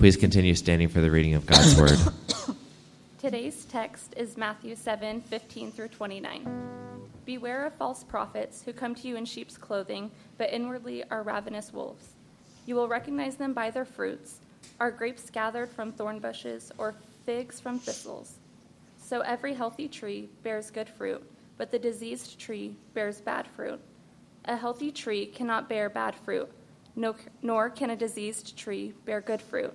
Please continue standing for the reading of God's word. Today's text is Matthew 7 15 through 29. Beware of false prophets who come to you in sheep's clothing, but inwardly are ravenous wolves. You will recognize them by their fruits. Are grapes gathered from thorn bushes or figs from thistles? So every healthy tree bears good fruit, but the diseased tree bears bad fruit. A healthy tree cannot bear bad fruit, nor can a diseased tree bear good fruit.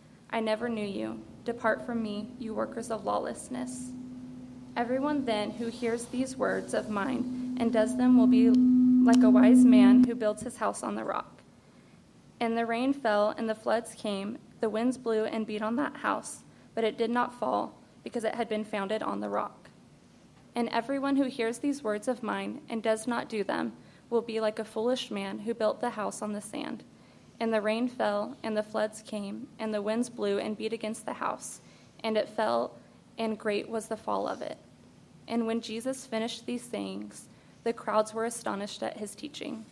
I never knew you. Depart from me, you workers of lawlessness. Everyone then who hears these words of mine and does them will be like a wise man who builds his house on the rock. And the rain fell, and the floods came, the winds blew and beat on that house, but it did not fall, because it had been founded on the rock. And everyone who hears these words of mine and does not do them will be like a foolish man who built the house on the sand. And the rain fell, and the floods came, and the winds blew and beat against the house, and it fell, and great was the fall of it. And when Jesus finished these things, the crowds were astonished at his teaching,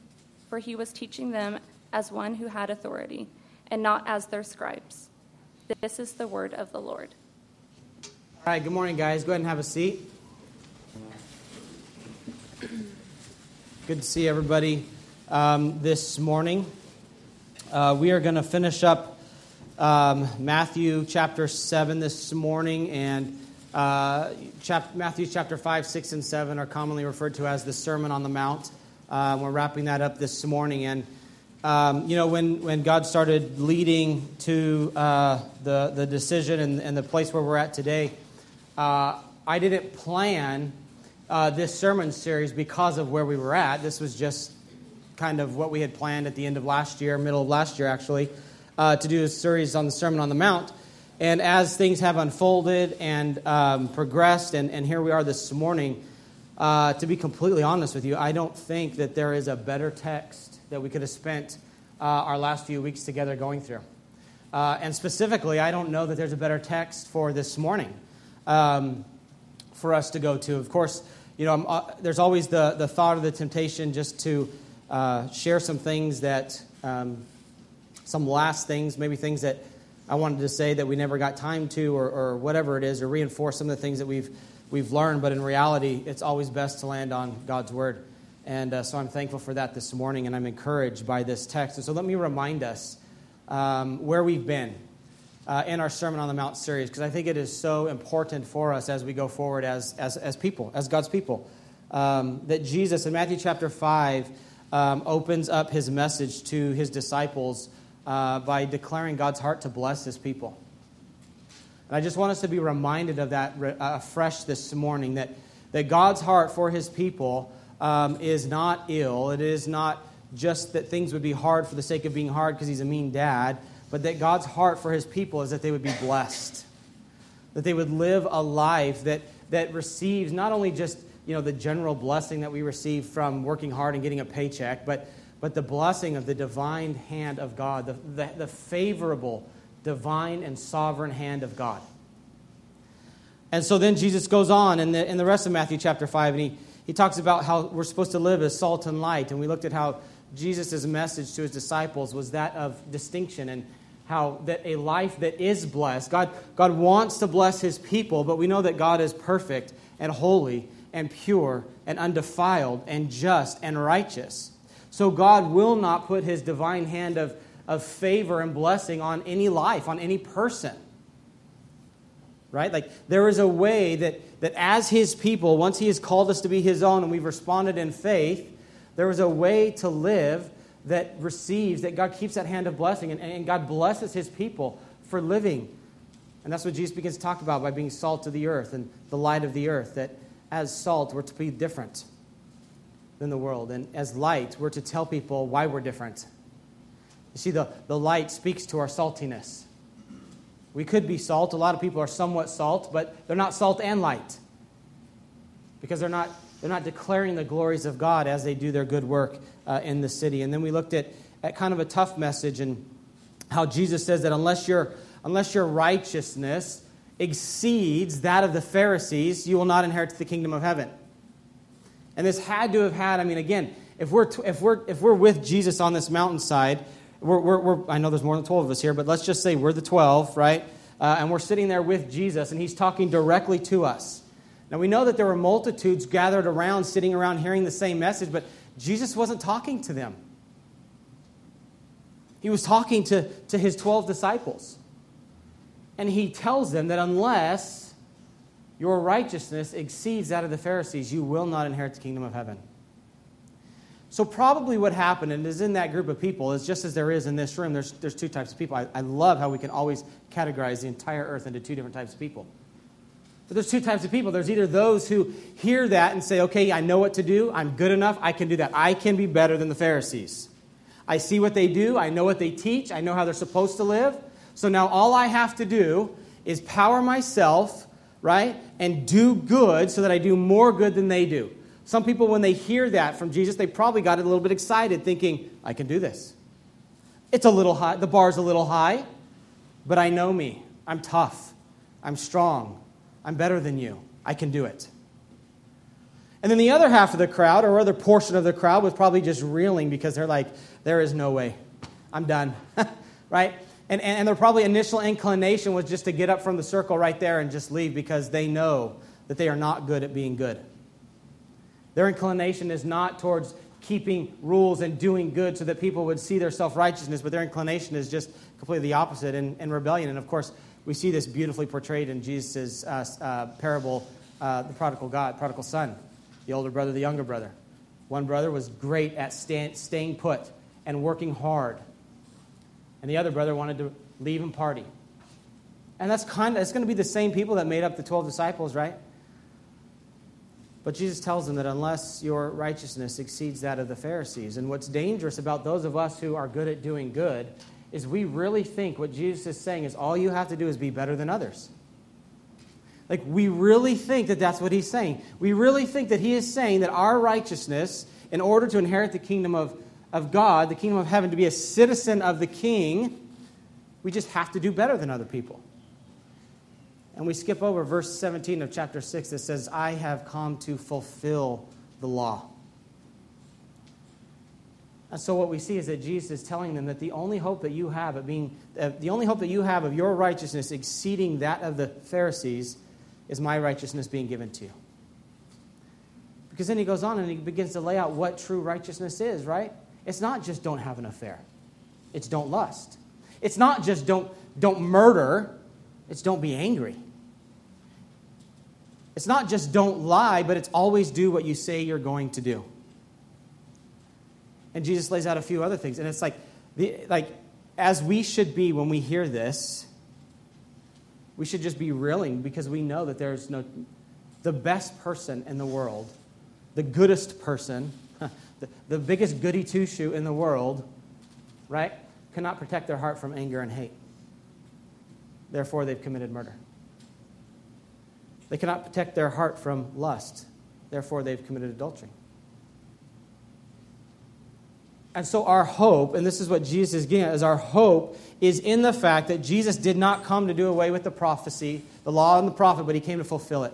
for he was teaching them as one who had authority, and not as their scribes. This is the word of the Lord. All right, good morning, guys. Go ahead and have a seat. Good to see everybody um, this morning. Uh, we are going to finish up um, Matthew chapter 7 this morning, and uh, chap- Matthew chapter 5, 6, and 7 are commonly referred to as the Sermon on the Mount. Uh, we're wrapping that up this morning. And, um, you know, when, when God started leading to uh, the, the decision and, and, the place where we're at today, uh, I didn't plan uh, this sermon series because of where we were at. This was just kind of what we had planned at the end of last year, middle of last year actually, uh, to do a series on the Sermon on the Mount. And as things have unfolded and um, progressed, and, and here we are this morning, uh, to be completely honest with you, I don't think that there is a better text that we could have spent uh, our last few weeks together going through. Uh, and specifically, I don't know that there's a better text for this morning um, for us to go to. Of course, you know, uh, there's always the, the thought of the temptation just to uh, share some things that, um, some last things, maybe things that I wanted to say that we never got time to, or, or whatever it is, or reinforce some of the things that we've, we've learned. But in reality, it's always best to land on God's Word. And uh, so I'm thankful for that this morning, and I'm encouraged by this text. And so let me remind us um, where we've been uh, in our Sermon on the Mount series, because I think it is so important for us as we go forward as, as, as people, as God's people. Um, that Jesus, in Matthew chapter 5, um, opens up his message to his disciples uh, by declaring God's heart to bless his people. And I just want us to be reminded of that uh, afresh this morning that, that God's heart for his people um, is not ill. It is not just that things would be hard for the sake of being hard because he's a mean dad, but that God's heart for his people is that they would be blessed, that they would live a life that, that receives not only just you know, the general blessing that we receive from working hard and getting a paycheck, but, but the blessing of the divine hand of God, the, the, the favorable, divine, and sovereign hand of God. And so then Jesus goes on in the, in the rest of Matthew chapter 5, and he, he talks about how we're supposed to live as salt and light. And we looked at how Jesus' message to his disciples was that of distinction and how that a life that is blessed, God, God wants to bless his people, but we know that God is perfect and holy and pure and undefiled and just and righteous. So God will not put his divine hand of, of favor and blessing on any life, on any person. Right? Like there is a way that, that as his people, once he has called us to be his own and we've responded in faith, there is a way to live that receives, that God keeps that hand of blessing and, and God blesses his people for living. And that's what Jesus begins to talk about by being salt of the earth and the light of the earth. That as salt, we're to be different than the world. And as light, we're to tell people why we're different. You see, the, the light speaks to our saltiness. We could be salt. A lot of people are somewhat salt, but they're not salt and light because they're not, they're not declaring the glories of God as they do their good work uh, in the city. And then we looked at, at kind of a tough message and how Jesus says that unless your, unless your righteousness exceeds that of the Pharisees, you will not inherit the kingdom of heaven. And this had to have had, I mean, again, if we're, if we're, if we're with Jesus on this mountainside, we're, we're, we're, I know there's more than 12 of us here, but let's just say we're the 12, right? Uh, and we're sitting there with Jesus, and he's talking directly to us. Now, we know that there were multitudes gathered around, sitting around, hearing the same message, but Jesus wasn't talking to them. He was talking to, to his 12 disciples. And he tells them that unless your righteousness exceeds that of the Pharisees, you will not inherit the kingdom of heaven. So, probably what happened, and is in that group of people, is just as there is in this room, there's, there's two types of people. I, I love how we can always categorize the entire earth into two different types of people. But there's two types of people. There's either those who hear that and say, okay, I know what to do, I'm good enough, I can do that. I can be better than the Pharisees. I see what they do, I know what they teach, I know how they're supposed to live. So now all I have to do is power myself, right, and do good so that I do more good than they do. Some people, when they hear that from Jesus, they probably got a little bit excited, thinking, I can do this. It's a little high, the bar's a little high, but I know me. I'm tough. I'm strong. I'm better than you. I can do it. And then the other half of the crowd, or other portion of the crowd, was probably just reeling because they're like, there is no way. I'm done. right? And, and their probably initial inclination was just to get up from the circle right there and just leave because they know that they are not good at being good. Their inclination is not towards keeping rules and doing good so that people would see their self righteousness, but their inclination is just completely the opposite in, in rebellion. And of course, we see this beautifully portrayed in Jesus' uh, uh, parable, uh, the prodigal God, prodigal son, the older brother, the younger brother. One brother was great at stand, staying put and working hard, and the other brother wanted to leave and party. And that's kind of, it's going to be the same people that made up the 12 disciples, right? But Jesus tells them that unless your righteousness exceeds that of the Pharisees, and what's dangerous about those of us who are good at doing good is we really think what Jesus is saying is all you have to do is be better than others. Like, we really think that that's what he's saying. We really think that he is saying that our righteousness, in order to inherit the kingdom of, of God, the kingdom of heaven, to be a citizen of the king, we just have to do better than other people. And we skip over verse 17 of chapter 6 that says, I have come to fulfill the law. And so what we see is that Jesus is telling them that the only hope that you have of being uh, the only hope that you have of your righteousness exceeding that of the Pharisees is my righteousness being given to you. Because then he goes on and he begins to lay out what true righteousness is, right? It's not just don't have an affair. It's don't lust. It's not just don't don't murder. It's don't be angry. It's not just don't lie, but it's always do what you say you're going to do. And Jesus lays out a few other things. And it's like, the, like as we should be when we hear this, we should just be reeling because we know that there's no, the best person in the world, the goodest person, the, the biggest goody two shoe in the world, right, cannot protect their heart from anger and hate. Therefore, they've committed murder. They cannot protect their heart from lust. Therefore, they've committed adultery. And so, our hope, and this is what Jesus is getting at, is our hope is in the fact that Jesus did not come to do away with the prophecy, the law and the prophet, but he came to fulfill it.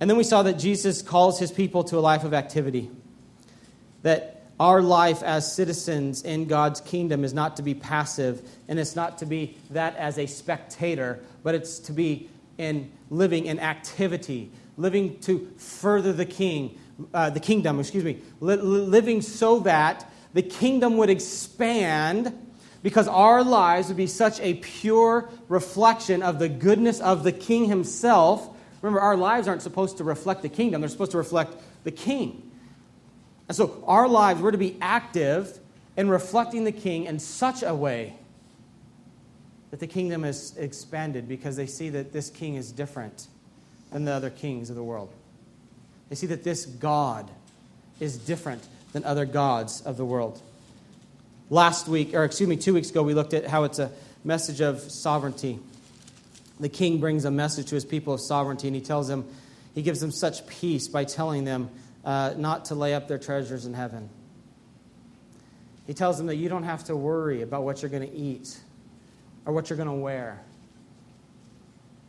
And then we saw that Jesus calls his people to a life of activity. That our life as citizens in God's kingdom is not to be passive, and it's not to be that as a spectator, but it's to be in living in activity, living to further the king, uh, the kingdom, excuse me, li- living so that the kingdom would expand because our lives would be such a pure reflection of the goodness of the king himself. Remember, our lives aren't supposed to reflect the kingdom, they're supposed to reflect the king. And so our lives, we're to be active in reflecting the king in such a way that the kingdom is expanded because they see that this king is different than the other kings of the world. They see that this God is different than other gods of the world. Last week, or excuse me, two weeks ago, we looked at how it's a message of sovereignty. The king brings a message to his people of sovereignty, and he tells them, he gives them such peace by telling them uh, not to lay up their treasures in heaven. He tells them that you don't have to worry about what you're going to eat or what you're going to wear.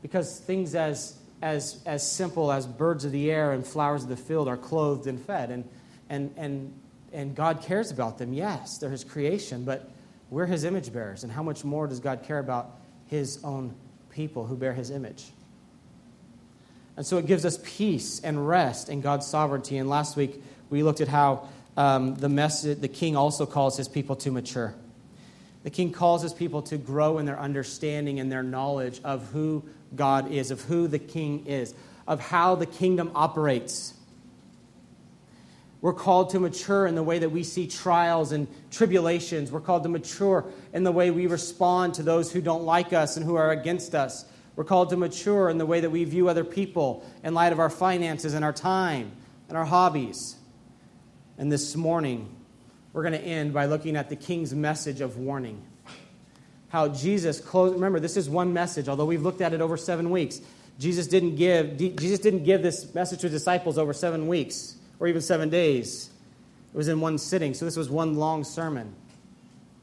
Because things as, as, as simple as birds of the air and flowers of the field are clothed and fed. And, and, and and God cares about them. Yes, they're His creation, but we're His image bearers. And how much more does God care about His own people who bear His image? And so it gives us peace and rest in God's sovereignty. And last week we looked at how um, the, message, the king also calls his people to mature. The king calls his people to grow in their understanding and their knowledge of who God is, of who the king is, of how the kingdom operates. We're called to mature in the way that we see trials and tribulations. We're called to mature in the way we respond to those who don't like us and who are against us. We're called to mature in the way that we view other people in light of our finances and our time and our hobbies. And this morning, we're going to end by looking at the king's message of warning. How Jesus closed, remember, this is one message, although we've looked at it over seven weeks. Jesus didn't give, Jesus didn't give this message to disciples over seven weeks or even seven days. It was in one sitting. So this was one long sermon.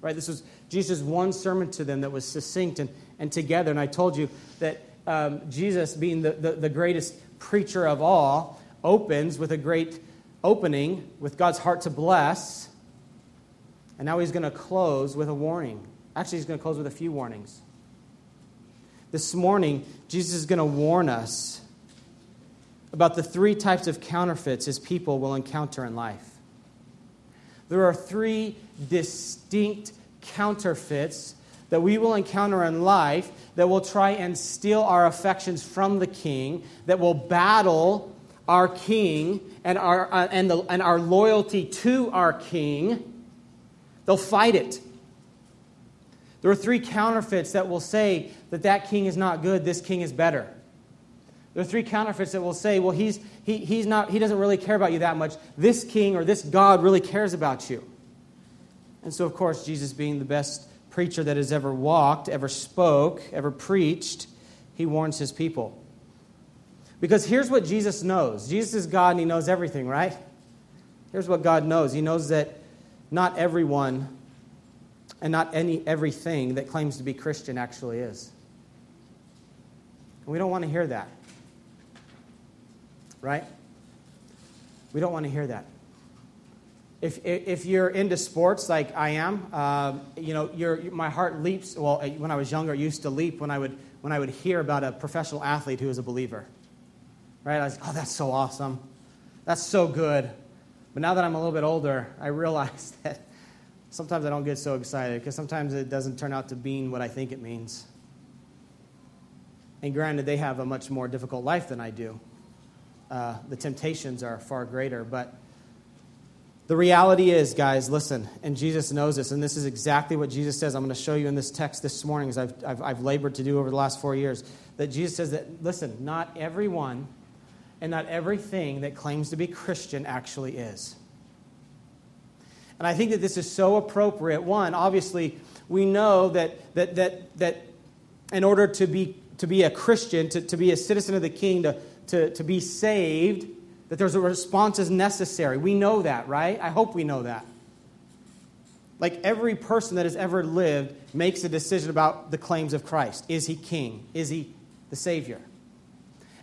Right? This was Jesus' one sermon to them that was succinct and, and together. And I told you that um, Jesus, being the, the, the greatest preacher of all, opens with a great opening with God's heart to bless. And now he's going to close with a warning. Actually, he's going to close with a few warnings. This morning, Jesus is going to warn us about the three types of counterfeits his people will encounter in life. There are three distinct counterfeits that we will encounter in life that will try and steal our affections from the king, that will battle our king and our, uh, and, the, and our loyalty to our king. They'll fight it. There are three counterfeits that will say that that king is not good, this king is better. There are three counterfeits that will say, well, he's, he, he's not, he doesn't really care about you that much. This king or this God really cares about you. And so, of course, Jesus, being the best preacher that has ever walked, ever spoke, ever preached, he warns his people. Because here's what Jesus knows Jesus is God and he knows everything, right? Here's what God knows He knows that not everyone and not any everything that claims to be Christian actually is. And we don't want to hear that right? We don't want to hear that. If, if you're into sports like I am, uh, you know, my heart leaps. Well, when I was younger, it used to leap when I would, when I would hear about a professional athlete who was a believer. Right? I was like, oh, that's so awesome. That's so good. But now that I'm a little bit older, I realize that sometimes I don't get so excited because sometimes it doesn't turn out to mean what I think it means. And granted, they have a much more difficult life than I do uh, the temptations are far greater. But the reality is, guys, listen, and Jesus knows this, and this is exactly what Jesus says. I'm going to show you in this text this morning, as I've, I've, I've labored to do over the last four years, that Jesus says that, listen, not everyone and not everything that claims to be Christian actually is. And I think that this is so appropriate. One, obviously, we know that, that, that, that in order to be, to be a Christian, to, to be a citizen of the king, to, to, to be saved, that there's a response is necessary. We know that, right? I hope we know that. Like every person that has ever lived makes a decision about the claims of Christ. Is he king? Is he the Savior?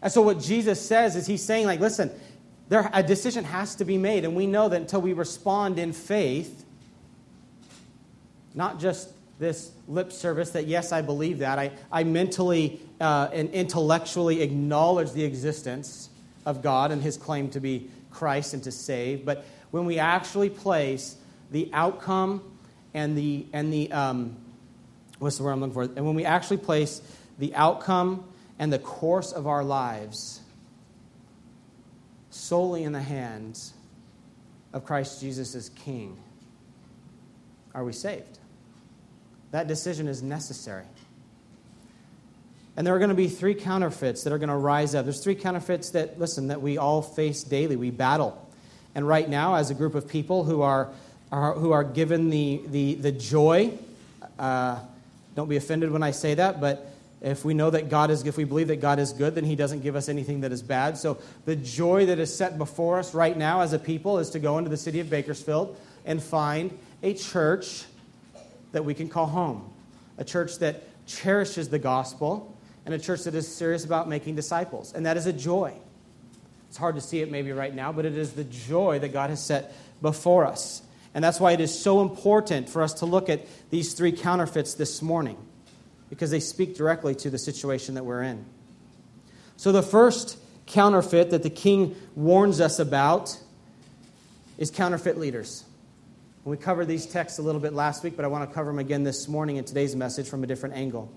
And so what Jesus says is he's saying, like, listen, there, a decision has to be made, and we know that until we respond in faith, not just this lip service that, yes, I believe that. I, I mentally uh, and intellectually acknowledge the existence of God and his claim to be Christ and to save. But when we actually place the outcome and the, and the um, what's the word I'm looking for? And when we actually place the outcome and the course of our lives solely in the hands of Christ Jesus as King, are we saved? That decision is necessary. And there are going to be three counterfeits that are going to rise up. There's three counterfeits that, listen, that we all face daily. We battle. And right now, as a group of people who are are, who are given the, the, the joy. Uh, don't be offended when I say that, but if we know that God is, if we believe that God is good, then He doesn't give us anything that is bad. So the joy that is set before us right now as a people is to go into the city of Bakersfield and find a church that we can call home, a church that cherishes the gospel, and a church that is serious about making disciples. And that is a joy. It's hard to see it maybe right now, but it is the joy that God has set before us. And that's why it is so important for us to look at these three counterfeits this morning because they speak directly to the situation that we're in. So, the first counterfeit that the king warns us about is counterfeit leaders. We covered these texts a little bit last week, but I want to cover them again this morning in today's message from a different angle.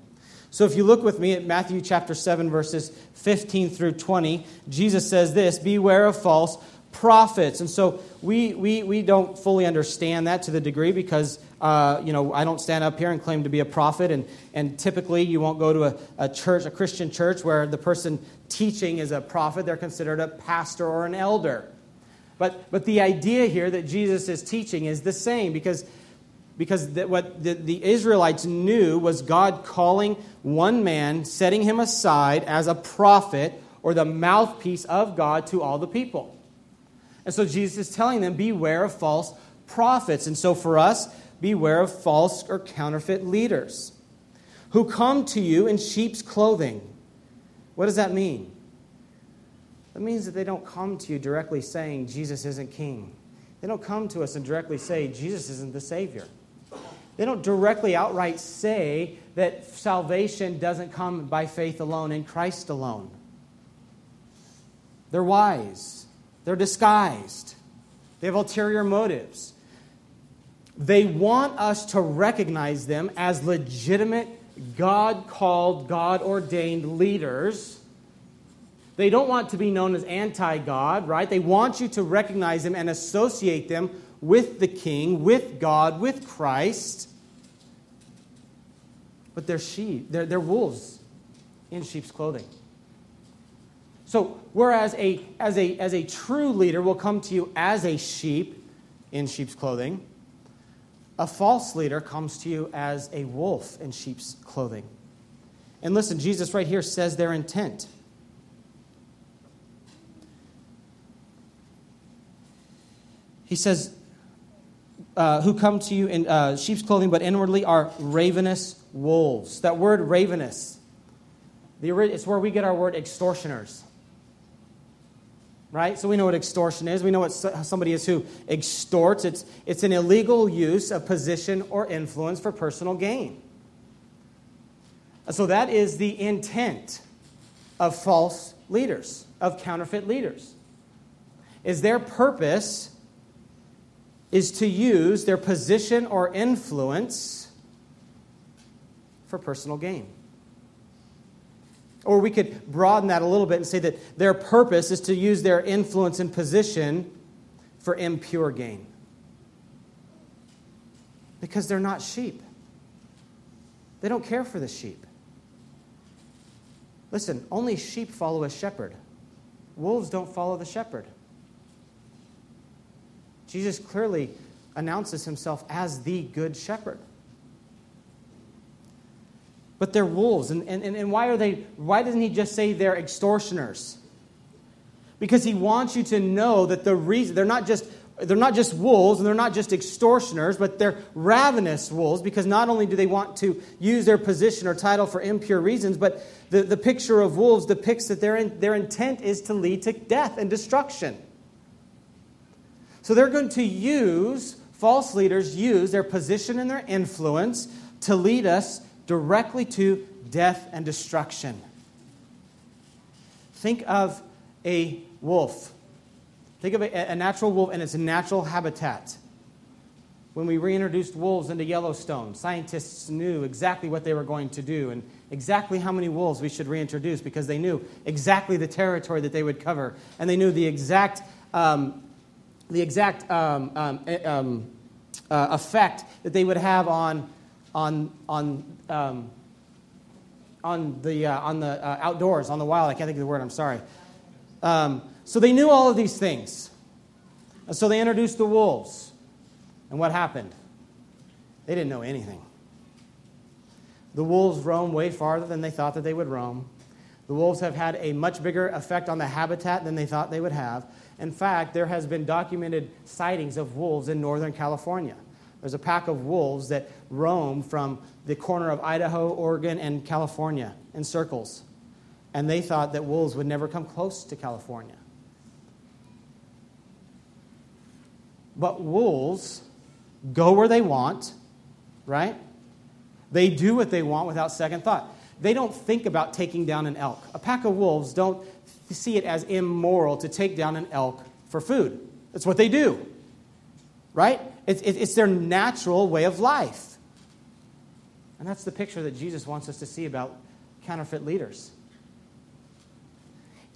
So, if you look with me at Matthew chapter 7, verses 15 through 20, Jesus says this Beware of false prophets. And so we, we, we don't fully understand that to the degree because, uh, you know, I don't stand up here and claim to be a prophet. And, and typically you won't go to a, a church, a Christian church, where the person teaching is a prophet. They're considered a pastor or an elder. But, but the idea here that Jesus is teaching is the same because, because the, what the, the Israelites knew was God calling one man, setting him aside as a prophet or the mouthpiece of God to all the people. And so Jesus is telling them, beware of false prophets. And so for us, beware of false or counterfeit leaders who come to you in sheep's clothing. What does that mean? That means that they don't come to you directly saying Jesus isn't king. They don't come to us and directly say Jesus isn't the Savior. They don't directly outright say that salvation doesn't come by faith alone in Christ alone. They're wise. They're disguised, they have ulterior motives. They want us to recognize them as legitimate, God called, God ordained leaders. They don't want to be known as anti God, right? They want you to recognize them and associate them with the King, with God, with Christ. But they're sheep, they're, they're wolves in sheep's clothing. So, whereas a, as, a, as a true leader will come to you as a sheep in sheep's clothing, a false leader comes to you as a wolf in sheep's clothing. And listen, Jesus right here says their intent. He says, uh, who come to you in uh, sheep's clothing, but inwardly are ravenous wolves. That word ravenous, the, it's where we get our word extortioners right? So we know what extortion is. We know what somebody is who extorts. It's, it's an illegal use of position or influence for personal gain. So that is the intent of false leaders, of counterfeit leaders. Is their purpose is to use their position or influence for personal gain. Or we could broaden that a little bit and say that their purpose is to use their influence and position for impure gain. Because they're not sheep, they don't care for the sheep. Listen, only sheep follow a shepherd, wolves don't follow the shepherd. Jesus clearly announces himself as the good shepherd but they're wolves. And, and, and why are they, why doesn't he just say they're extortioners? Because he wants you to know that the reason, they're not just they're not just wolves and they're not just extortioners, but they're ravenous wolves because not only do they want to use their position or title for impure reasons, but the, the picture of wolves depicts that their, their intent is to lead to death and destruction. So they're going to use, false leaders use their position and their influence to lead us directly to death and destruction. Think of a wolf. Think of a, a natural wolf and its natural habitat. When we reintroduced wolves into Yellowstone, scientists knew exactly what they were going to do and exactly how many wolves we should reintroduce because they knew exactly the territory that they would cover and they knew the exact, um, the exact um, um, eh, um uh, effect that they would have on on, on, um, on the, uh, on the uh, outdoors, on the wild. I can't think of the word, I'm sorry. Um, so they knew all of these things. And so they introduced the wolves. And what happened? They didn't know anything. The wolves roam way farther than they thought that they would roam. The wolves have had a much bigger effect on the habitat than they thought they would have. In fact, there has been documented sightings of wolves in northern California. There's a pack of wolves that roam from the corner of Idaho, Oregon, and California in circles. And they thought that wolves would never come close to California. But wolves go where they want, right? They do what they want without second thought. They don't think about taking down an elk. A pack of wolves don't see it as immoral to take down an elk for food. That's what they do, right? It's, it's their natural way of life. And that's the picture that Jesus wants us to see about counterfeit leaders.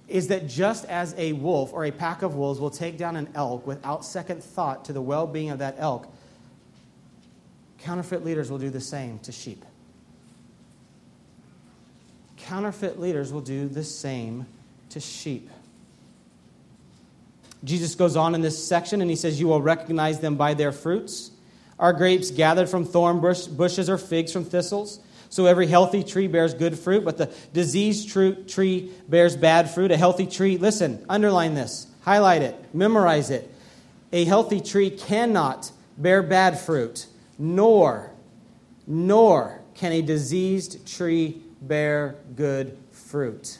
Is that just as a wolf or a pack of wolves will take down an elk without second thought to the well being of that elk, counterfeit leaders will do the same to sheep. Counterfeit leaders will do the same to sheep. Jesus goes on in this section and he says, You will recognize them by their fruits. Are grapes gathered from thorn bush, bushes or figs from thistles? So every healthy tree bears good fruit, but the diseased tree bears bad fruit. A healthy tree, listen, underline this, highlight it, memorize it. A healthy tree cannot bear bad fruit, nor, nor can a diseased tree bear good fruit.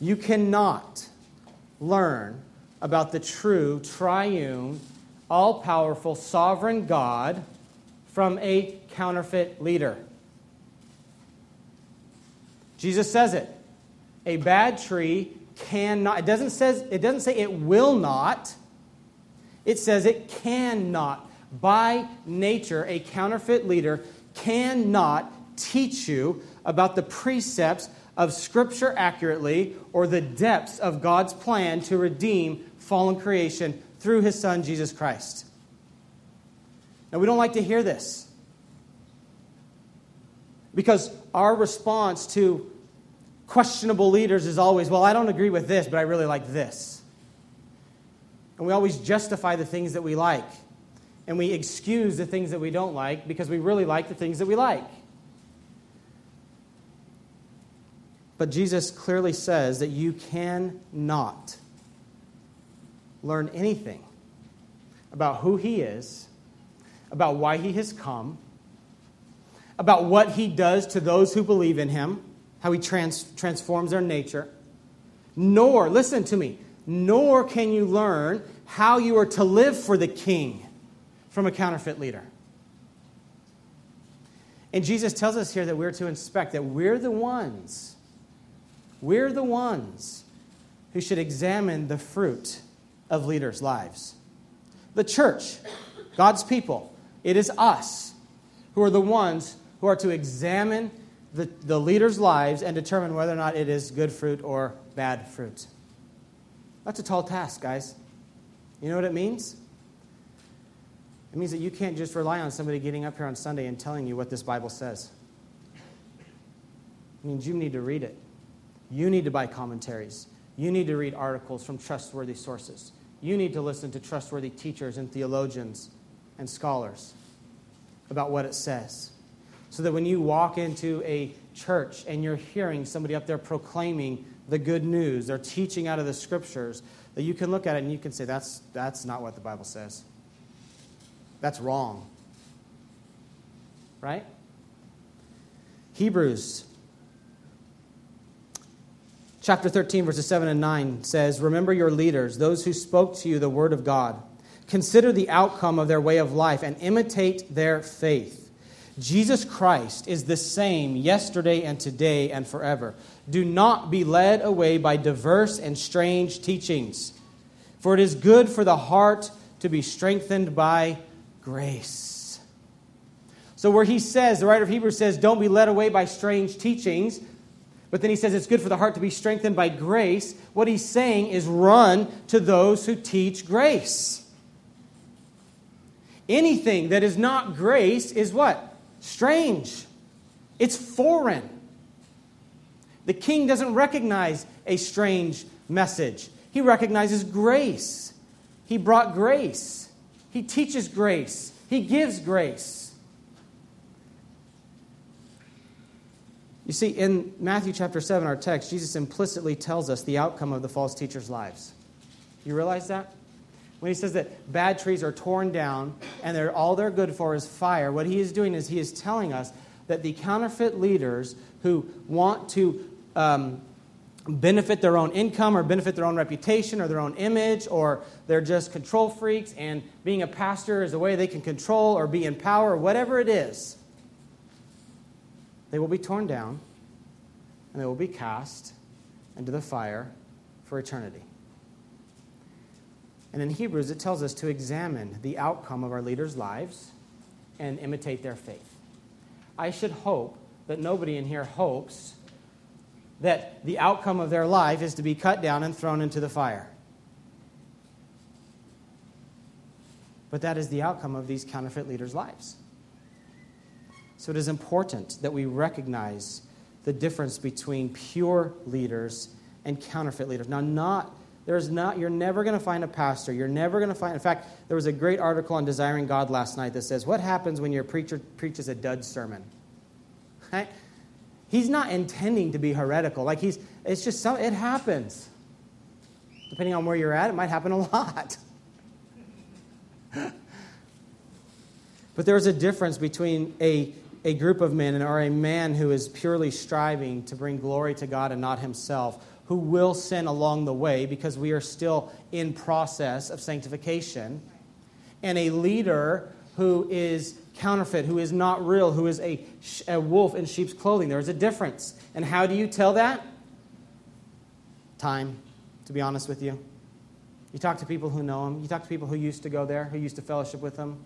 You cannot learn about the true, triune, all powerful, sovereign God from a counterfeit leader. Jesus says it. A bad tree cannot, it doesn't, says, it doesn't say it will not, it says it cannot. By nature, a counterfeit leader cannot teach you about the precepts of Scripture accurately or the depths of God's plan to redeem fallen creation through His Son, Jesus Christ. Now, we don't like to hear this because our response to questionable leaders is always, well, I don't agree with this, but I really like this. And we always justify the things that we like. And we excuse the things that we don't like because we really like the things that we like. But Jesus clearly says that you cannot learn anything about who he is, about why he has come, about what he does to those who believe in him, how he trans- transforms their nature, nor, listen to me, nor can you learn how you are to live for the king from a counterfeit leader. And Jesus tells us here that we're to inspect, that we're the ones we're the ones who should examine the fruit of leaders' lives. The church, God's people, it is us who are the ones who are to examine the, the leaders' lives and determine whether or not it is good fruit or bad fruit. That's a tall task, guys. You know what it means? It means that you can't just rely on somebody getting up here on Sunday and telling you what this Bible says. It means you need to read it. You need to buy commentaries. You need to read articles from trustworthy sources. You need to listen to trustworthy teachers and theologians and scholars about what it says. So that when you walk into a church and you're hearing somebody up there proclaiming the good news, they're teaching out of the scriptures, that you can look at it and you can say, that's, that's not what the Bible says. That's wrong. Right? Hebrews Chapter 13, verses 7 and 9 says, Remember your leaders, those who spoke to you the word of God. Consider the outcome of their way of life and imitate their faith. Jesus Christ is the same yesterday and today and forever. Do not be led away by diverse and strange teachings, for it is good for the heart to be strengthened by grace. So, where he says, the writer of Hebrews says, don't be led away by strange teachings, but then he says it's good for the heart to be strengthened by grace. What he's saying is run to those who teach grace. Anything that is not grace is what? Strange. It's foreign. The king doesn't recognize a strange message, he recognizes grace. He brought grace. He He teaches grace, He gives grace. You see, in Matthew chapter 7, our text, Jesus implicitly tells us the outcome of the false teachers' lives. You realize that? When he says that bad trees are torn down and they're, all they're good for is fire, what he is doing is he is telling us that the counterfeit leaders who want to um, benefit their own income or benefit their own reputation or their own image, or they're just control freaks, and being a pastor is a way they can control or be in power, or whatever it is, they will be torn down and they will be cast into the fire for eternity. And in Hebrews, it tells us to examine the outcome of our leaders' lives and imitate their faith. I should hope that nobody in here hopes that the outcome of their life is to be cut down and thrown into the fire. But that is the outcome of these counterfeit leaders' lives. So it is important that we recognize the difference between pure leaders and counterfeit leaders. Now, not there's not you're never going to find a pastor. You're never going to find. In fact, there was a great article on Desiring God last night that says, "What happens when your preacher preaches a dud sermon?" Right? He's not intending to be heretical. Like he's, it's just so, it happens. Depending on where you're at, it might happen a lot. but there's a difference between a, a group of men and or a man who is purely striving to bring glory to God and not himself, who will sin along the way because we are still in process of sanctification, and a leader who is counterfeit, who is not real, who is a, a wolf in sheep's clothing. There's a difference. And how do you tell that? Time, to be honest with you. You talk to people who know him, you talk to people who used to go there, who used to fellowship with him,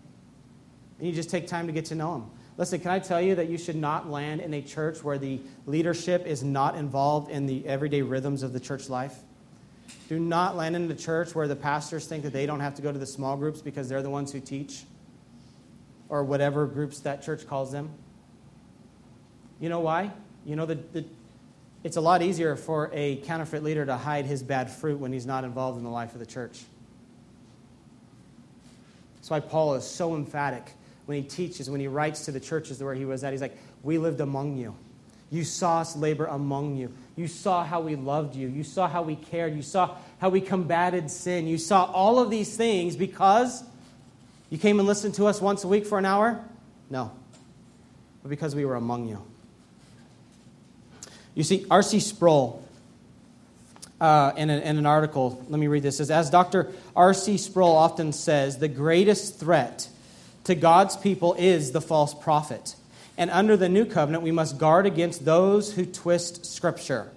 and you just take time to get to know him. Listen, can I tell you that you should not land in a church where the leadership is not involved in the everyday rhythms of the church life? Do not land in a church where the pastors think that they don't have to go to the small groups because they're the ones who teach or whatever groups that church calls them. You know why? You know, the, the, it's a lot easier for a counterfeit leader to hide his bad fruit when he's not involved in the life of the church. That's why Paul is so emphatic when he teaches, when he writes to the churches where he was at. He's like, We lived among you. You saw us labor among you. You saw how we loved you. You saw how we cared. You saw how we combated sin. You saw all of these things because you came and listened to us once a week for an hour? No. But because we were among you. You see, R.C. Sproul, uh, in, a, in an article, let me read this, says, As Dr. R.C. Sproul often says, the greatest threat to God's people is the false prophet. And under the new covenant, we must guard against those who twist Scripture.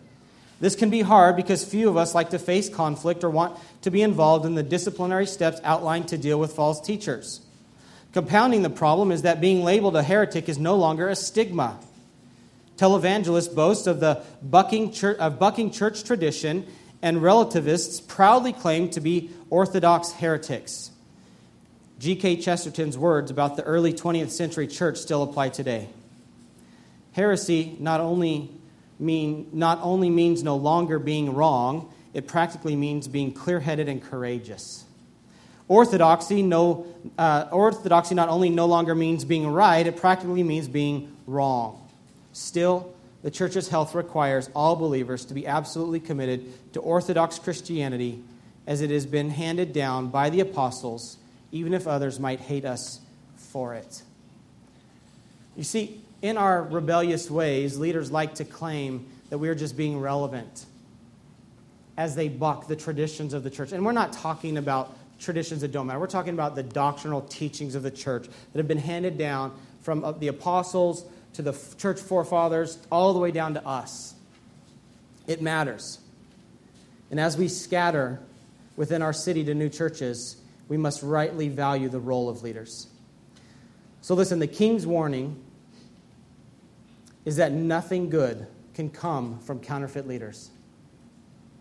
This can be hard because few of us like to face conflict or want to be involved in the disciplinary steps outlined to deal with false teachers. Compounding the problem is that being labeled a heretic is no longer a stigma. Televangelists boast of the bucking church, of bucking church tradition, and relativists proudly claim to be Orthodox heretics. G.K. Chesterton's words about the early 20th century church still apply today. Heresy not only mean, not only means no longer being wrong, it practically means being clear headed and courageous. Orthodoxy, no, uh, orthodoxy not only no longer means being right, it practically means being wrong. Still, the church's health requires all believers to be absolutely committed to Orthodox Christianity as it has been handed down by the apostles, even if others might hate us for it. You see, in our rebellious ways, leaders like to claim that we're just being relevant as they buck the traditions of the church. And we're not talking about traditions that don't matter. We're talking about the doctrinal teachings of the church that have been handed down from uh, the apostles to the church forefathers all the way down to us. It matters. And as we scatter within our city to new churches, we must rightly value the role of leaders. So, listen, the king's warning is that nothing good can come from counterfeit leaders.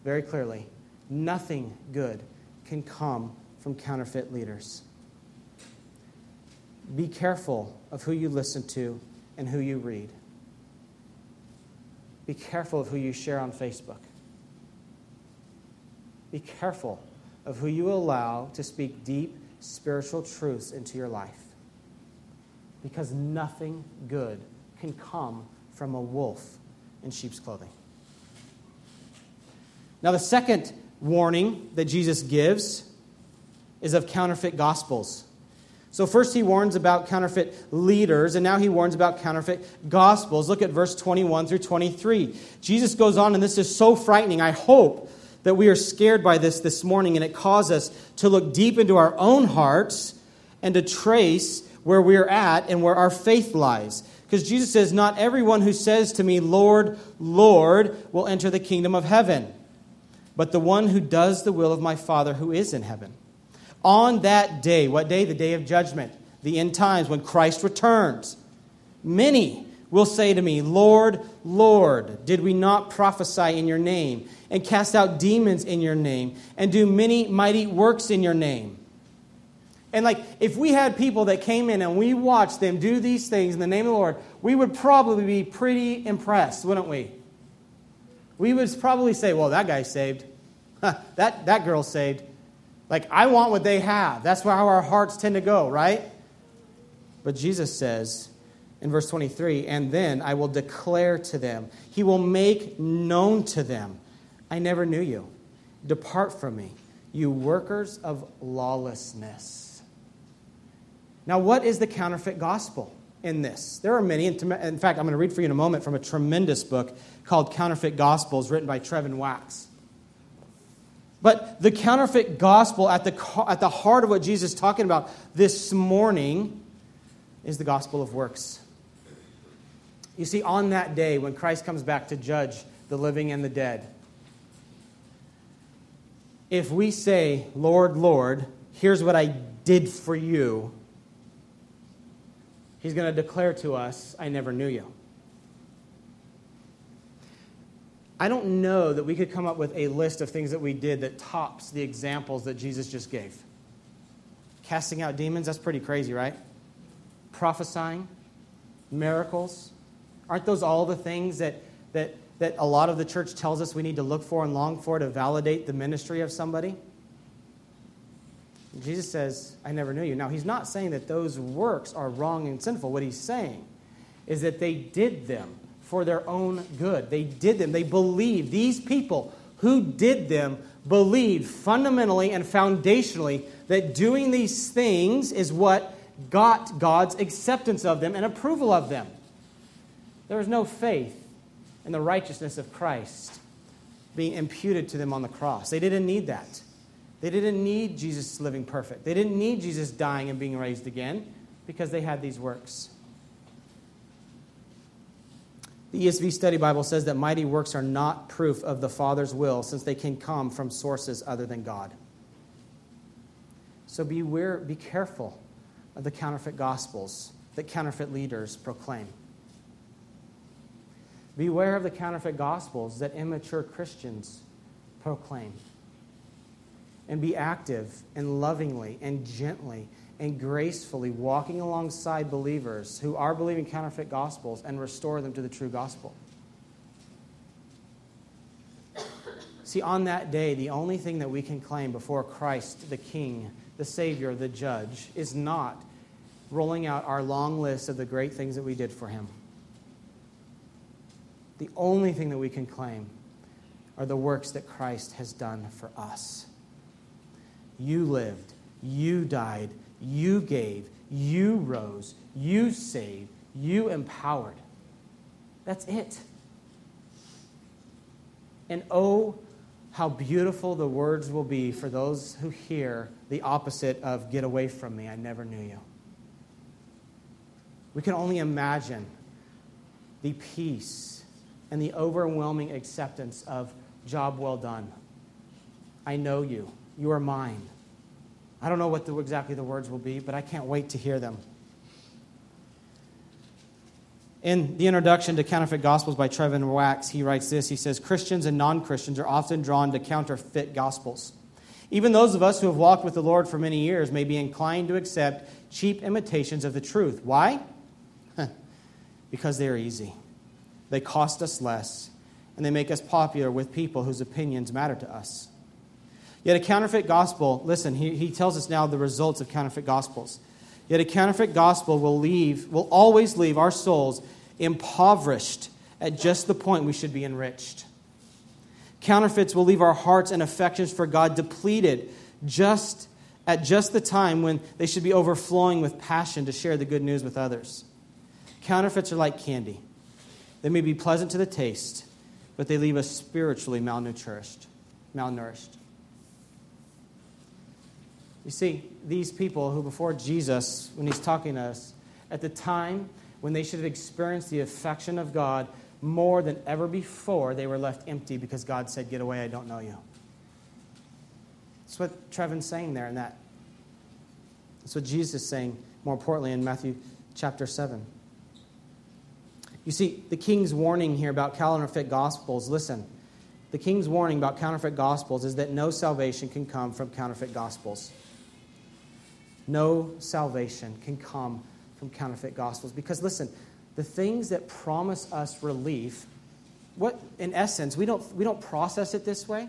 Very clearly, nothing good can come from counterfeit leaders. Be careful of who you listen to and who you read. Be careful of who you share on Facebook. Be careful of who you allow to speak deep spiritual truths into your life. Because nothing good can come from a wolf in sheep's clothing. Now, the second warning that Jesus gives is of counterfeit gospels. So, first he warns about counterfeit leaders, and now he warns about counterfeit gospels. Look at verse 21 through 23. Jesus goes on, and this is so frightening. I hope that we are scared by this this morning, and it caused us to look deep into our own hearts and to trace where we're at and where our faith lies. Because Jesus says, Not everyone who says to me, Lord, Lord, will enter the kingdom of heaven, but the one who does the will of my Father who is in heaven. On that day, what day? The day of judgment, the end times, when Christ returns. Many will say to me, Lord, Lord, did we not prophesy in your name, and cast out demons in your name, and do many mighty works in your name? And like, if we had people that came in and we watched them do these things in the name of the Lord, we would probably be pretty impressed, wouldn't we? We would probably say, well, that guy's saved. that, that girl's saved. Like, I want what they have. That's how our hearts tend to go, right? But Jesus says in verse 23, and then I will declare to them, He will make known to them, I never knew you. Depart from me, you workers of lawlessness. Now, what is the counterfeit gospel in this? There are many. In fact, I'm going to read for you in a moment from a tremendous book called Counterfeit Gospels, written by Trevin Wax. But the counterfeit gospel at the, at the heart of what Jesus is talking about this morning is the gospel of works. You see, on that day when Christ comes back to judge the living and the dead, if we say, Lord, Lord, here's what I did for you, he's going to declare to us, I never knew you. I don't know that we could come up with a list of things that we did that tops the examples that Jesus just gave. Casting out demons, that's pretty crazy, right? Prophesying, miracles. Aren't those all the things that, that, that a lot of the church tells us we need to look for and long for to validate the ministry of somebody? Jesus says, I never knew you. Now, he's not saying that those works are wrong and sinful. What he's saying is that they did them for their own good. They did them. They believed. These people who did them believed fundamentally and foundationally that doing these things is what got God's acceptance of them and approval of them. There was no faith in the righteousness of Christ being imputed to them on the cross. They didn't need that. They didn't need Jesus living perfect. They didn't need Jesus dying and being raised again because they had these works. The ESV Study Bible says that mighty works are not proof of the Father's will since they can come from sources other than God. So beware, be careful of the counterfeit gospels that counterfeit leaders proclaim. Beware of the counterfeit gospels that immature Christians proclaim. And be active and lovingly and gently and gracefully walking alongside believers who are believing counterfeit gospels and restore them to the true gospel. See, on that day, the only thing that we can claim before Christ, the King, the Savior, the Judge, is not rolling out our long list of the great things that we did for Him. The only thing that we can claim are the works that Christ has done for us. You lived, you died, you gave, you rose, you saved, you empowered. That's it. And oh, how beautiful the words will be for those who hear the opposite of get away from me, I never knew you. We can only imagine the peace and the overwhelming acceptance of job well done. I know you. You are mine. I don't know what the, exactly the words will be, but I can't wait to hear them. In the introduction to Counterfeit Gospels by Trevin Wax, he writes this. He says, Christians and non Christians are often drawn to counterfeit gospels. Even those of us who have walked with the Lord for many years may be inclined to accept cheap imitations of the truth. Why? because they are easy. They cost us less, and they make us popular with people whose opinions matter to us. Yet a counterfeit gospel, listen, he, he tells us now the results of counterfeit gospels. Yet a counterfeit gospel will leave, will always leave our souls impoverished at just the point we should be enriched. Counterfeits will leave our hearts and affections for God depleted just at just the time when they should be overflowing with passion to share the good news with others. Counterfeits are like candy. They may be pleasant to the taste, but they leave us spiritually malnourished. Malnourished. You see, these people who before Jesus, when he's talking to us, at the time when they should have experienced the affection of God more than ever before, they were left empty because God said, Get away, I don't know you. That's what Trevin's saying there in that. That's what Jesus is saying, more importantly, in Matthew chapter 7. You see, the king's warning here about counterfeit gospels, listen, the king's warning about counterfeit gospels is that no salvation can come from counterfeit gospels. No salvation can come from counterfeit gospels. Because listen, the things that promise us relief, what in essence, we don't, we don't process it this way,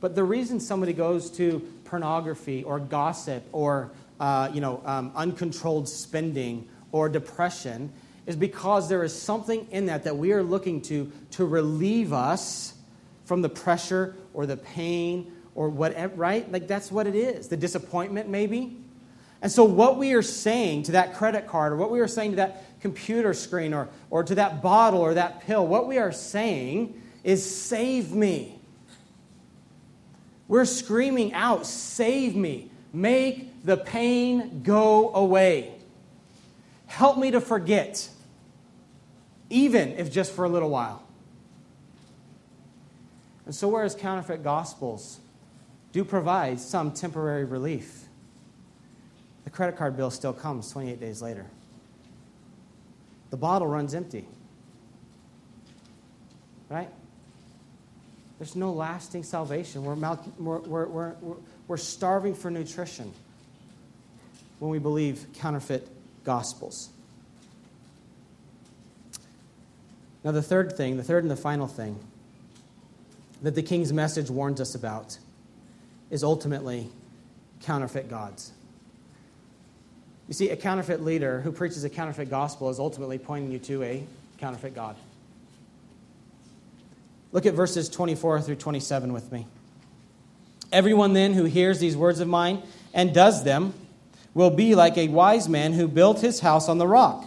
but the reason somebody goes to pornography or gossip or uh, you know, um, uncontrolled spending or depression is because there is something in that that we are looking to to relieve us from the pressure or the pain or whatever, right? Like that's what it is. The disappointment, maybe. And so, what we are saying to that credit card or what we are saying to that computer screen or, or to that bottle or that pill, what we are saying is, Save me. We're screaming out, Save me. Make the pain go away. Help me to forget even if just for a little while. And so, whereas counterfeit gospels do provide some temporary relief, the credit card bill still comes 28 days later. The bottle runs empty. Right? There's no lasting salvation. We're, mal- we're, we're, we're, we're starving for nutrition when we believe counterfeit gospels. Now, the third thing, the third and the final thing that the king's message warns us about is ultimately counterfeit gods. You see, a counterfeit leader who preaches a counterfeit gospel is ultimately pointing you to a counterfeit God. Look at verses 24 through 27 with me. Everyone then who hears these words of mine and does them will be like a wise man who built his house on the rock.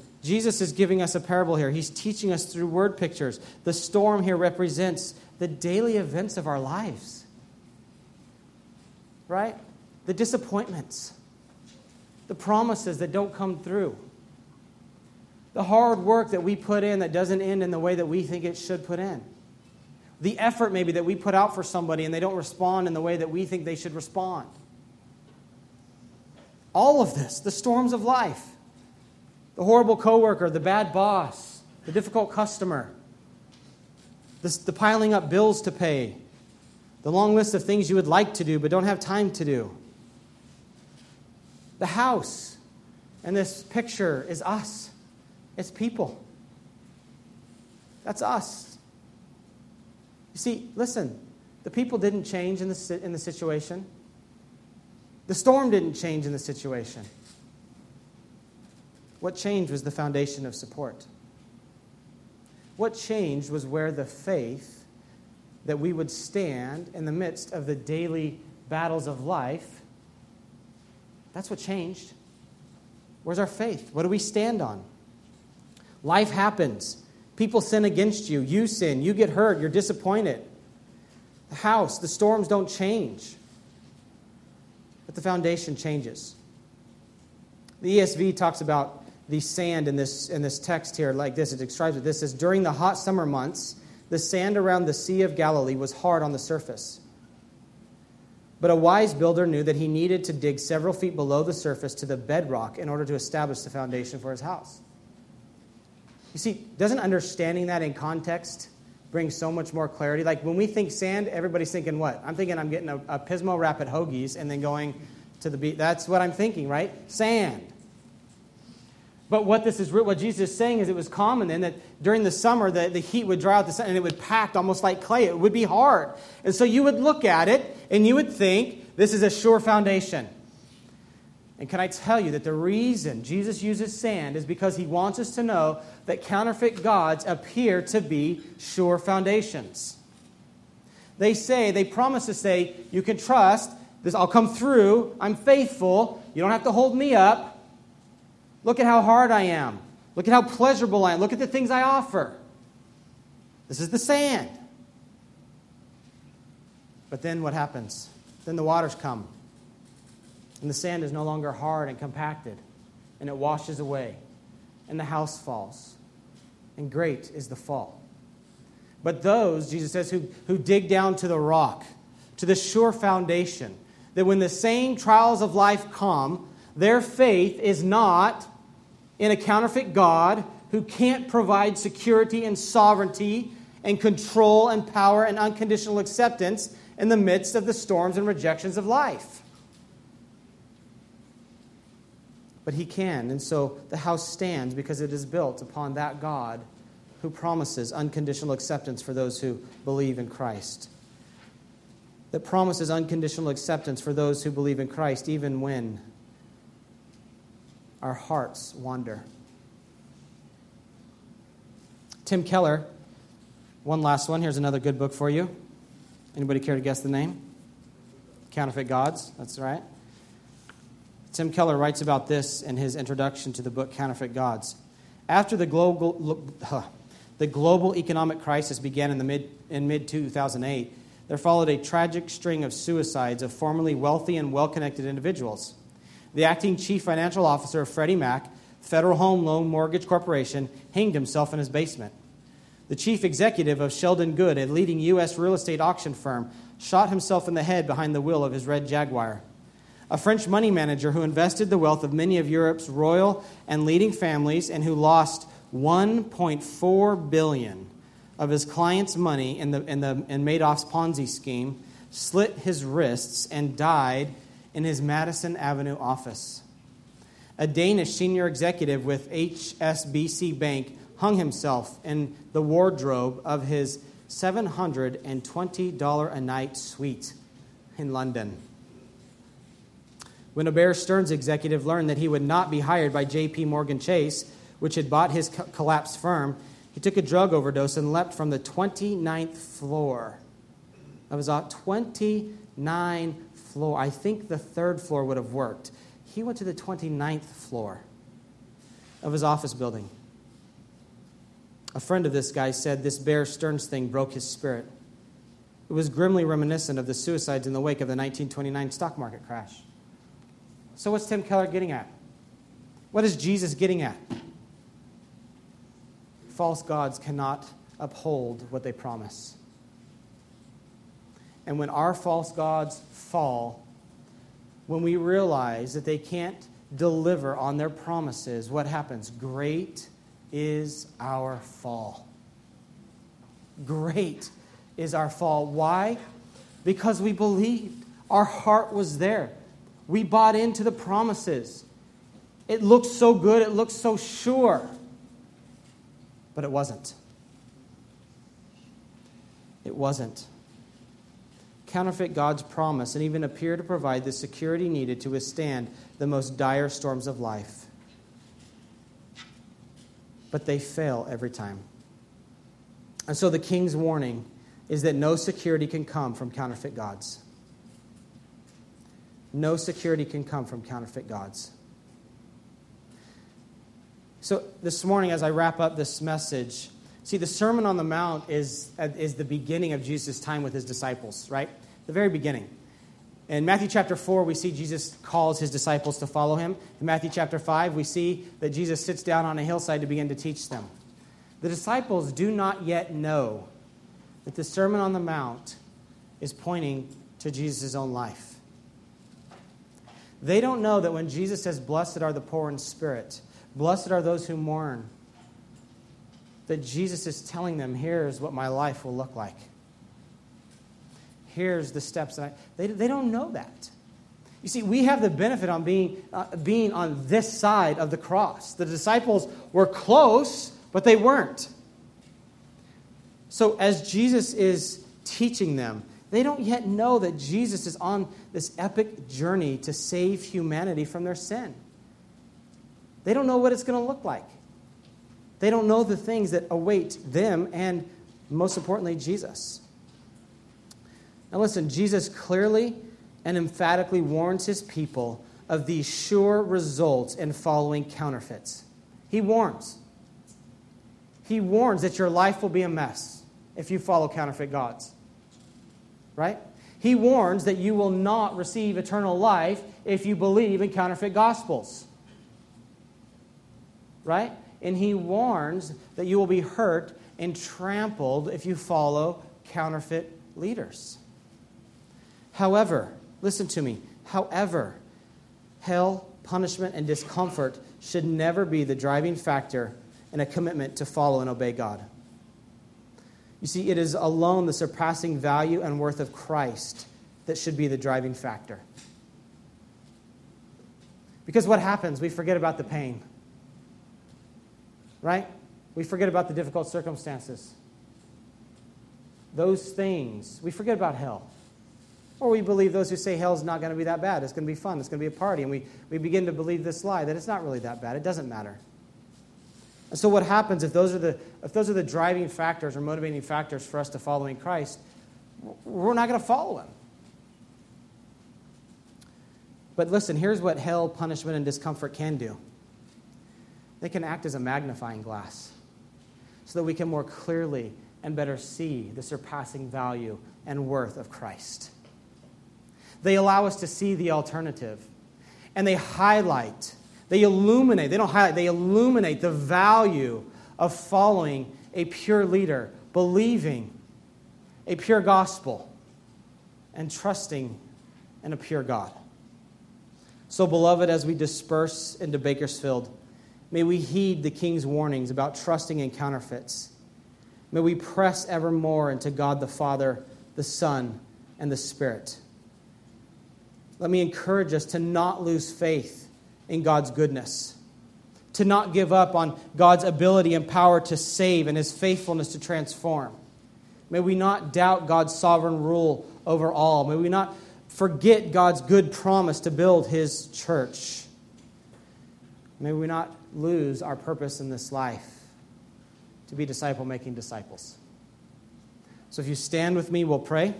Jesus is giving us a parable here. He's teaching us through word pictures. The storm here represents the daily events of our lives, right? The disappointments, the promises that don't come through, the hard work that we put in that doesn't end in the way that we think it should put in, the effort maybe that we put out for somebody and they don't respond in the way that we think they should respond. All of this, the storms of life the horrible coworker, the bad boss, the difficult customer, the, the piling up bills to pay, the long list of things you would like to do but don't have time to do. The house and this picture is us. It's people. That's us. You see, listen, the people didn't change in the, in the situation. The storm didn't change in the situation. What changed was the foundation of support. What changed was where the faith that we would stand in the midst of the daily battles of life. That's what changed. Where's our faith? What do we stand on? Life happens. People sin against you. You sin. You get hurt. You're disappointed. The house, the storms don't change. But the foundation changes. The ESV talks about the sand in this, in this text here like this. It describes it. This says, During the hot summer months, the sand around the Sea of Galilee was hard on the surface. But a wise builder knew that he needed to dig several feet below the surface to the bedrock in order to establish the foundation for his house. You see, doesn't understanding that in context bring so much more clarity? Like when we think sand, everybody's thinking what? I'm thinking I'm getting a, a Pismo Rapid Hoagies and then going to the beach. That's what I'm thinking, right? Sand. But what this is, what Jesus is saying is, it was common then that during the summer the, the heat would dry out the sun and it would pack almost like clay. It would be hard, and so you would look at it and you would think this is a sure foundation. And can I tell you that the reason Jesus uses sand is because he wants us to know that counterfeit gods appear to be sure foundations. They say, they promise to say, you can trust, this I'll come through, I'm faithful, you don't have to hold me up. Look at how hard I am. Look at how pleasurable I am. Look at the things I offer. This is the sand. But then what happens? Then the waters come. And the sand is no longer hard and compacted. And it washes away. And the house falls. And great is the fall. But those, Jesus says, who, who dig down to the rock, to the sure foundation, that when the same trials of life come, their faith is not in a counterfeit God who can't provide security and sovereignty and control and power and unconditional acceptance in the midst of the storms and rejections of life. But he can, and so the house stands because it is built upon that God who promises unconditional acceptance for those who believe in Christ. That promises unconditional acceptance for those who believe in Christ, even when our hearts wander. Tim Keller, one last one. Here's another good book for you. Anybody care to guess the name? Counterfeit Gods. That's right. Tim Keller writes about this in his introduction to the book Counterfeit Gods. After the global, the global economic crisis began in, the mid, in mid 2008, there followed a tragic string of suicides of formerly wealthy and well connected individuals. The acting chief financial officer of Freddie Mac, Federal Home Loan Mortgage Corporation, hanged himself in his basement. The chief executive of Sheldon Good, a leading U.S. real estate auction firm, shot himself in the head behind the wheel of his red Jaguar. A French money manager who invested the wealth of many of Europe's royal and leading families and who lost 1.4 billion of his clients' money in, the, in, the, in Madoff's Ponzi scheme, slit his wrists and died in his Madison Avenue office. A Danish senior executive with HSBC Bank hung himself in the wardrobe of his $720 a night suite in London. When a Bear Stearns executive learned that he would not be hired by JP Morgan Chase, which had bought his co- collapsed firm, he took a drug overdose and leapt from the 29th floor. That was uh, 29 floor. I think the third floor would have worked. He went to the 29th floor of his office building. A friend of this guy said this Bear Stearns thing broke his spirit. It was grimly reminiscent of the suicides in the wake of the 1929 stock market crash. So, what's Tim Keller getting at? What is Jesus getting at? False gods cannot uphold what they promise. And when our false gods fall, when we realize that they can't deliver on their promises, what happens? Great is our fall. Great is our fall. Why? Because we believed. Our heart was there. We bought into the promises. It looked so good, it looked so sure. But it wasn't. It wasn't counterfeit gods promise and even appear to provide the security needed to withstand the most dire storms of life. But they fail every time. And so the king's warning is that no security can come from counterfeit gods. No security can come from counterfeit gods. So, this morning, as I wrap up this message, see, the Sermon on the Mount is, is the beginning of Jesus' time with his disciples, right? the very beginning. In Matthew chapter 4, we see Jesus calls his disciples to follow him. In Matthew chapter 5, we see that Jesus sits down on a hillside to begin to teach them. The disciples do not yet know that the Sermon on the Mount is pointing to Jesus' own life. They don't know that when Jesus says, Blessed are the poor in spirit, blessed are those who mourn, that Jesus is telling them, Here's what my life will look like. Here's the steps that I. They, they don't know that. You see, we have the benefit on being, uh, being on this side of the cross. The disciples were close, but they weren't. So, as Jesus is teaching them, they don't yet know that Jesus is on this epic journey to save humanity from their sin. They don't know what it's going to look like. They don't know the things that await them and, most importantly, Jesus. Now, listen, Jesus clearly and emphatically warns his people of these sure results in following counterfeits. He warns. He warns that your life will be a mess if you follow counterfeit gods right? He warns that you will not receive eternal life if you believe in counterfeit gospels. Right? And he warns that you will be hurt and trampled if you follow counterfeit leaders. However, listen to me. However, hell, punishment, and discomfort should never be the driving factor in a commitment to follow and obey God. You see, it is alone the surpassing value and worth of Christ that should be the driving factor. Because what happens? We forget about the pain, right? We forget about the difficult circumstances. Those things, we forget about hell. Or we believe those who say hell is not going to be that bad. It's going to be fun. It's going to be a party. And we, we begin to believe this lie that it's not really that bad. It doesn't matter. And so, what happens if those, are the, if those are the driving factors or motivating factors for us to following Christ? We're not going to follow him. But listen, here's what hell, punishment, and discomfort can do they can act as a magnifying glass so that we can more clearly and better see the surpassing value and worth of Christ. They allow us to see the alternative, and they highlight they illuminate, they don't highlight, they illuminate the value of following a pure leader, believing a pure gospel, and trusting in a pure God. So, beloved, as we disperse into Bakersfield, may we heed the King's warnings about trusting in counterfeits. May we press ever more into God the Father, the Son, and the Spirit. Let me encourage us to not lose faith in God's goodness, to not give up on God's ability and power to save and his faithfulness to transform. May we not doubt God's sovereign rule over all. May we not forget God's good promise to build his church. May we not lose our purpose in this life to be disciple making disciples. So if you stand with me, we'll pray.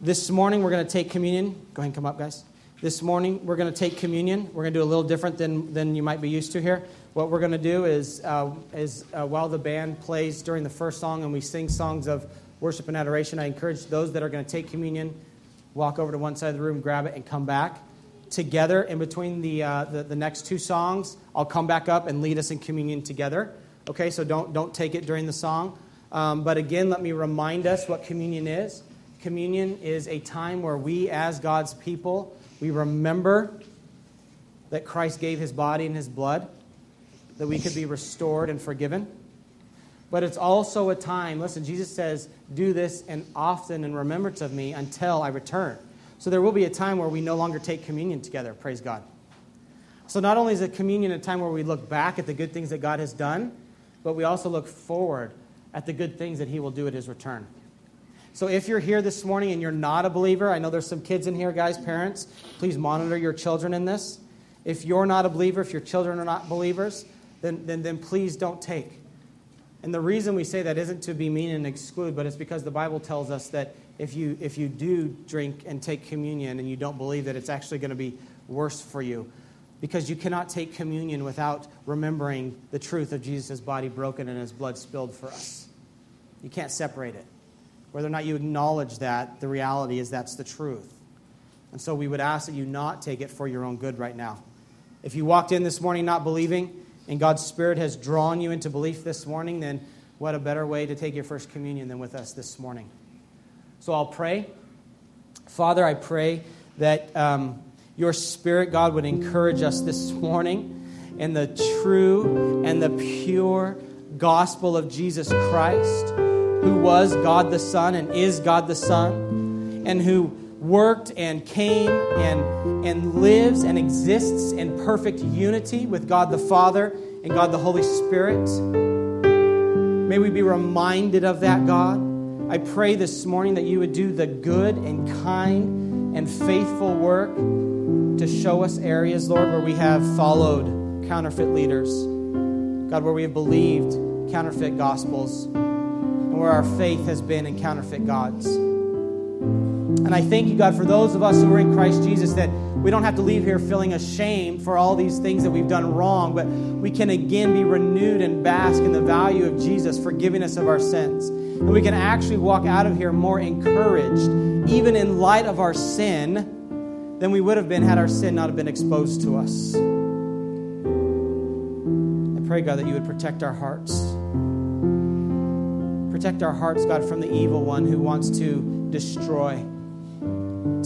This morning, we're going to take communion. Go ahead and come up, guys. This morning, we're going to take communion. We're going to do a little different than, than you might be used to here. What we're going to do is, uh, is uh, while the band plays during the first song and we sing songs of worship and adoration, I encourage those that are going to take communion, walk over to one side of the room, grab it, and come back. Together, in between the, uh, the, the next two songs, I'll come back up and lead us in communion together. Okay, so don't, don't take it during the song. Um, but again, let me remind us what communion is. Communion is a time where we, as God's people, we remember that Christ gave his body and his blood, that we could be restored and forgiven. But it's also a time, listen, Jesus says, do this and often in remembrance of me until I return. So there will be a time where we no longer take communion together, praise God. So not only is it communion a time where we look back at the good things that God has done, but we also look forward at the good things that he will do at his return. So if you're here this morning and you're not a believer, I know there's some kids in here, guys, parents, please monitor your children in this. If you're not a believer, if your children are not believers, then, then, then please don't take. And the reason we say that isn't to be mean and exclude, but it's because the Bible tells us that if you, if you do drink and take communion and you don't believe that it's actually going to be worse for you, because you cannot take communion without remembering the truth of Jesus' body broken and his blood spilled for us. You can't separate it. Whether or not you acknowledge that, the reality is that's the truth. And so we would ask that you not take it for your own good right now. If you walked in this morning not believing, and God's Spirit has drawn you into belief this morning, then what a better way to take your first communion than with us this morning? So I'll pray. Father, I pray that um, your Spirit, God, would encourage us this morning in the true and the pure gospel of Jesus Christ, who was God the Son and is God the Son, and who worked and came and, and lives and exists in perfect unity with God the Father and God the Holy Spirit. May we be reminded of that, God. I pray this morning that you would do the good and kind and faithful work to show us areas, Lord, where we have followed counterfeit leaders. God, where we have believed counterfeit gospels and where our faith has been in counterfeit gods. And I thank you, God, for those of us who are in Christ Jesus that we don't have to leave here feeling ashamed for all these things that we've done wrong, but we can again be renewed and bask in the value of Jesus forgiving us of our sins. And we can actually walk out of here more encouraged, even in light of our sin, than we would have been had our sin not have been exposed to us. I pray, God, that you would protect our hearts. Protect our hearts, God, from the evil one who wants to destroy,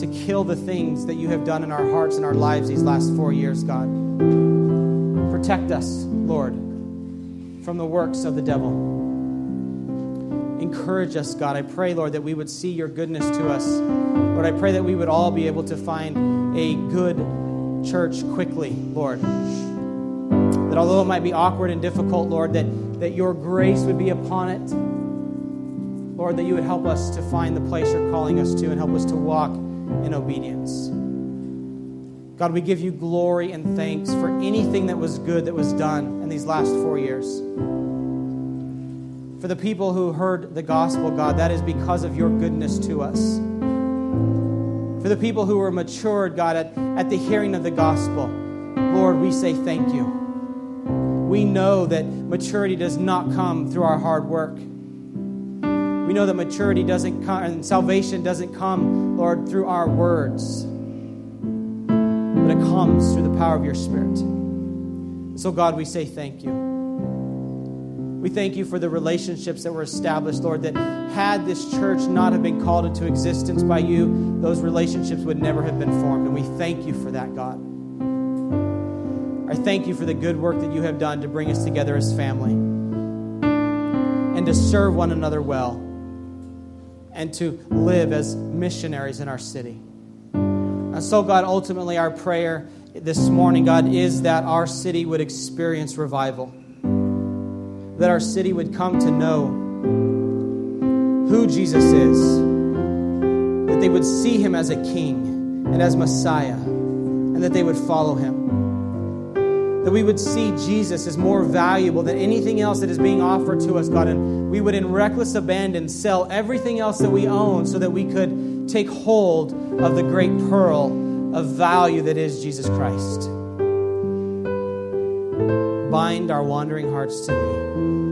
to kill the things that you have done in our hearts and our lives these last four years, God. Protect us, Lord, from the works of the devil. Encourage us, God. I pray, Lord, that we would see your goodness to us. Lord, I pray that we would all be able to find a good church quickly, Lord. That although it might be awkward and difficult, Lord, that, that your grace would be upon it. Lord, that you would help us to find the place you're calling us to and help us to walk in obedience. God, we give you glory and thanks for anything that was good that was done in these last four years. For the people who heard the gospel, God, that is because of your goodness to us. For the people who were matured, God, at, at the hearing of the gospel, Lord, we say thank you. We know that maturity does not come through our hard work. We know that maturity doesn't come, and salvation doesn't come, Lord, through our words, but it comes through the power of your Spirit. So, God, we say thank you. We thank you for the relationships that were established, Lord, that had this church not have been called into existence by you, those relationships would never have been formed. And we thank you for that, God. I thank you for the good work that you have done to bring us together as family and to serve one another well and to live as missionaries in our city. And so, God, ultimately, our prayer this morning, God, is that our city would experience revival that our city would come to know who Jesus is, that they would see him as a king and as Messiah, and that they would follow him. That we would see Jesus as more valuable than anything else that is being offered to us, God, and we would, in reckless abandon, sell everything else that we own so that we could take hold of the great pearl of value that is Jesus Christ bind our wandering hearts to Thee.